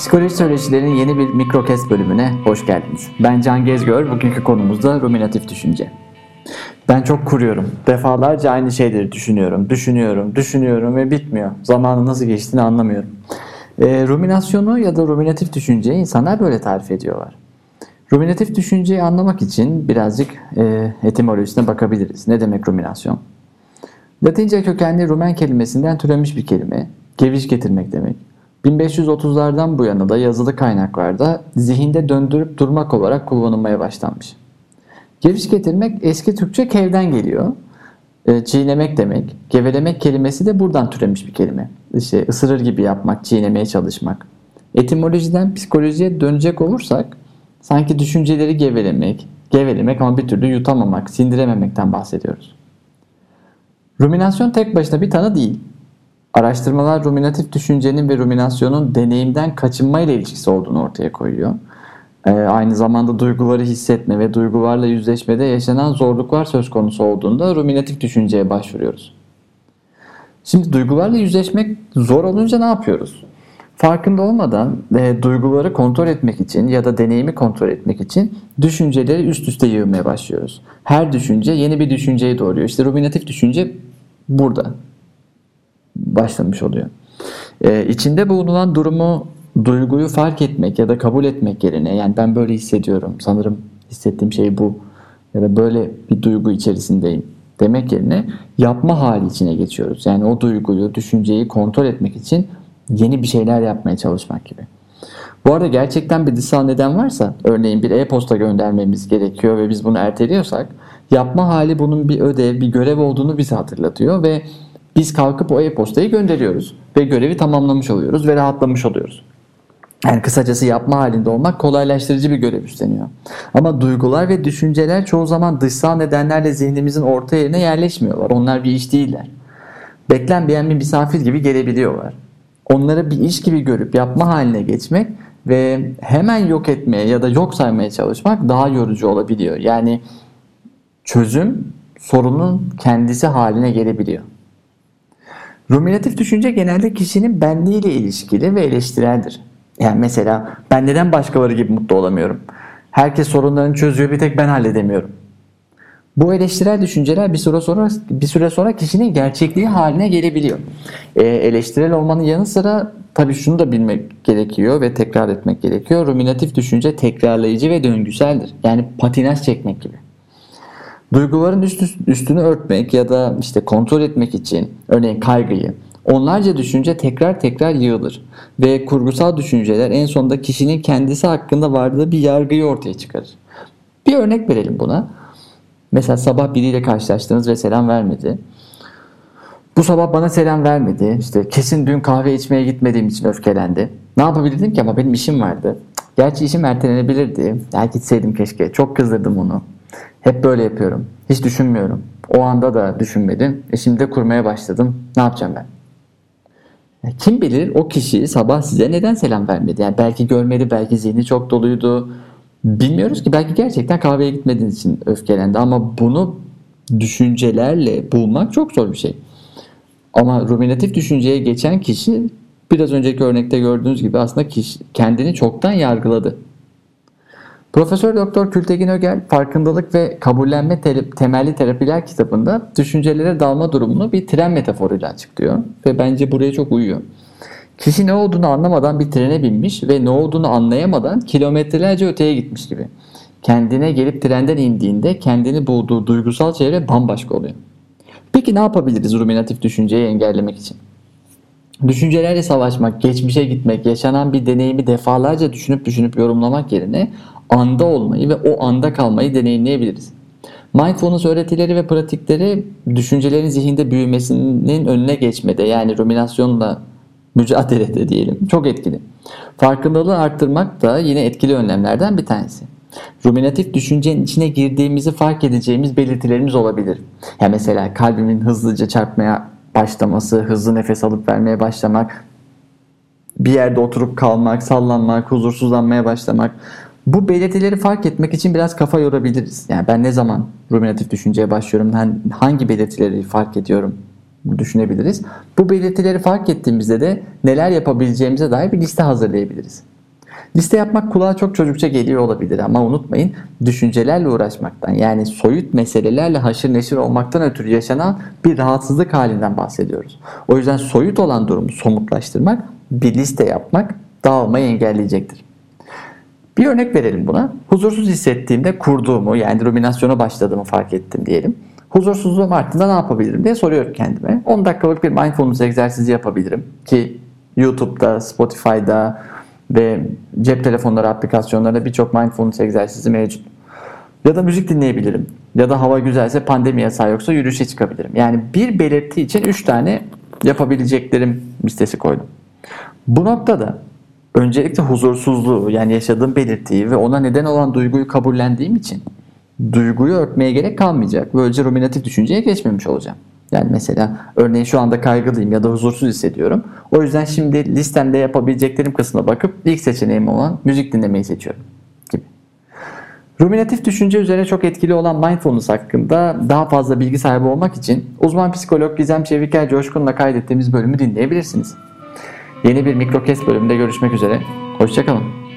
Psikoloji Söyleşilerin yeni bir mikrokest bölümüne hoş geldiniz. Ben Can Gezgör, bugünkü konumuz da ruminatif düşünce. Ben çok kuruyorum. Defalarca aynı şeyleri düşünüyorum, düşünüyorum, düşünüyorum ve bitmiyor. Zamanın nasıl geçtiğini anlamıyorum. E, ruminasyonu ya da ruminatif düşünceyi insanlar böyle tarif ediyorlar. Ruminatif düşünceyi anlamak için birazcık e, etimolojisine bakabiliriz. Ne demek ruminasyon? Latince kökenli rumen kelimesinden türemiş bir kelime. Geviş getirmek demek. 1530'lardan bu yana da yazılı kaynaklarda zihinde döndürüp durmak olarak kullanılmaya başlanmış. Geviş getirmek eski Türkçe kevden geliyor. E, çiğnemek demek. Gevelemek kelimesi de buradan türemiş bir kelime. İşte ısırır gibi yapmak, çiğnemeye çalışmak. Etimolojiden psikolojiye dönecek olursak sanki düşünceleri gevelemek, gevelemek ama bir türlü yutamamak, sindirememekten bahsediyoruz. Ruminasyon tek başına bir tanı değil. Araştırmalar ruminatif düşüncenin ve ruminasyonun deneyimden kaçınma ile ilişkisi olduğunu ortaya koyuyor. Ee, aynı zamanda duyguları hissetme ve duygularla yüzleşmede yaşanan zorluklar söz konusu olduğunda ruminatif düşünceye başvuruyoruz. Şimdi duygularla yüzleşmek zor olunca ne yapıyoruz? Farkında olmadan e, duyguları kontrol etmek için ya da deneyimi kontrol etmek için düşünceleri üst üste yığmaya başlıyoruz. Her düşünce yeni bir düşünceyi doğuruyor. İşte ruminatif düşünce burada başlamış oluyor. Ee, içinde bulunan durumu, duyguyu fark etmek ya da kabul etmek yerine yani ben böyle hissediyorum sanırım hissettiğim şey bu ya da böyle bir duygu içerisindeyim demek yerine yapma hali içine geçiyoruz. Yani o duyguyu, düşünceyi kontrol etmek için yeni bir şeyler yapmaya çalışmak gibi. Bu arada gerçekten bir dışsal neden varsa örneğin bir e-posta göndermemiz gerekiyor ve biz bunu erteliyorsak yapma hali bunun bir ödev, bir görev olduğunu bize hatırlatıyor ve biz kalkıp o e-postayı gönderiyoruz ve görevi tamamlamış oluyoruz ve rahatlamış oluyoruz. Yani kısacası yapma halinde olmak kolaylaştırıcı bir görev üstleniyor. Ama duygular ve düşünceler çoğu zaman dışsal nedenlerle zihnimizin orta yerine yerleşmiyorlar. Onlar bir iş değiller. Beklenmeyen bir misafir gibi gelebiliyorlar. Onları bir iş gibi görüp yapma haline geçmek ve hemen yok etmeye ya da yok saymaya çalışmak daha yorucu olabiliyor. Yani çözüm sorunun kendisi haline gelebiliyor. Ruminatif düşünce genelde kişinin benliğiyle ilişkili ve eleştireldir. Yani mesela ben neden başkaları gibi mutlu olamıyorum? Herkes sorunlarını çözüyor bir tek ben halledemiyorum. Bu eleştirel düşünceler bir süre sonra bir süre sonra kişinin gerçekliği haline gelebiliyor. E, eleştirel olmanın yanı sıra tabii şunu da bilmek gerekiyor ve tekrar etmek gerekiyor. Ruminatif düşünce tekrarlayıcı ve döngüseldir. Yani patinaj çekmek gibi. Duyguların üst, üstünü örtmek ya da işte kontrol etmek için örneğin kaygıyı onlarca düşünce tekrar tekrar yığılır ve kurgusal düşünceler en sonunda kişinin kendisi hakkında vardığı bir yargıyı ortaya çıkarır. Bir örnek verelim buna. Mesela sabah biriyle karşılaştınız ve selam vermedi. Bu sabah bana selam vermedi. İşte kesin dün kahve içmeye gitmediğim için öfkelendi. Ne yapabilirdim ki ama benim işim vardı. Gerçi işim ertelenebilirdi. Ya gitseydim keşke. Çok kızdırdım onu. Hep böyle yapıyorum. Hiç düşünmüyorum. O anda da düşünmedim. E şimdi de kurmaya başladım. Ne yapacağım ben? Ya kim bilir o kişi sabah size neden selam vermedi? Yani belki görmedi, belki zihni çok doluydu. Bilmiyoruz ki belki gerçekten kahveye gitmediğiniz için öfkelendi ama bunu düşüncelerle bulmak çok zor bir şey. Ama ruminatif düşünceye geçen kişi biraz önceki örnekte gördüğünüz gibi aslında kişi kendini çoktan yargıladı. Profesör Doktor Kültegin Ögel farkındalık ve kabullenme temelli terapiler kitabında düşüncelere dalma durumunu bir tren metaforuyla açıklıyor ve bence buraya çok uyuyor. Kişi ne olduğunu anlamadan bir trene binmiş ve ne olduğunu anlayamadan kilometrelerce öteye gitmiş gibi. Kendine gelip trenden indiğinde kendini bulduğu duygusal çevre bambaşka oluyor. Peki ne yapabiliriz ruminatif düşünceyi engellemek için? Düşüncelerle savaşmak, geçmişe gitmek, yaşanan bir deneyimi defalarca düşünüp düşünüp yorumlamak yerine anda olmayı ve o anda kalmayı deneyimleyebiliriz. Mindfulness öğretileri ve pratikleri düşüncelerin zihinde büyümesinin önüne geçmede yani ruminasyonla mücadelede diyelim çok etkili. Farkındalığı arttırmak da yine etkili önlemlerden bir tanesi. Ruminatif düşüncenin içine girdiğimizi fark edeceğimiz belirtilerimiz olabilir. Ya mesela kalbimin hızlıca çarpmaya başlaması, hızlı nefes alıp vermeye başlamak, bir yerde oturup kalmak, sallanmak, huzursuzlanmaya başlamak. Bu belirtileri fark etmek için biraz kafa yorabiliriz. Yani ben ne zaman ruminatif düşünceye başlıyorum, hangi belirtileri fark ediyorum düşünebiliriz. Bu belirtileri fark ettiğimizde de neler yapabileceğimize dair bir liste hazırlayabiliriz. Liste yapmak kulağa çok çocukça geliyor olabilir ama unutmayın düşüncelerle uğraşmaktan yani soyut meselelerle haşır neşir olmaktan ötürü yaşanan bir rahatsızlık halinden bahsediyoruz. O yüzden soyut olan durumu somutlaştırmak, bir liste yapmak dağılmayı engelleyecektir. Bir örnek verelim buna. Huzursuz hissettiğimde kurduğumu yani ruminasyona başladığımı fark ettim diyelim. Huzursuzluğum arttığında ne yapabilirim diye soruyorum kendime. 10 dakikalık bir mindfulness egzersizi yapabilirim ki YouTube'da, Spotify'da ve cep telefonları aplikasyonlarında birçok mindfulness egzersizi mevcut. Ya da müzik dinleyebilirim. Ya da hava güzelse pandemi yasağı yoksa yürüyüşe çıkabilirim. Yani bir belirti için 3 tane yapabileceklerim listesi koydum. Bu noktada öncelikle huzursuzluğu yani yaşadığım belirtiyi ve ona neden olan duyguyu kabullendiğim için duyguyu örtmeye gerek kalmayacak. Böylece ruminatif düşünceye geçmemiş olacağım. Yani mesela örneğin şu anda kaygılıyım ya da huzursuz hissediyorum. O yüzden şimdi listemde yapabileceklerim kısmına bakıp ilk seçeneğim olan müzik dinlemeyi seçiyorum gibi. Ruminatif düşünce üzerine çok etkili olan mindfulness hakkında daha fazla bilgi sahibi olmak için uzman psikolog Gizem Çeviker Coşkun'la kaydettiğimiz bölümü dinleyebilirsiniz. Yeni bir Mikrokest bölümünde görüşmek üzere. Hoşçakalın.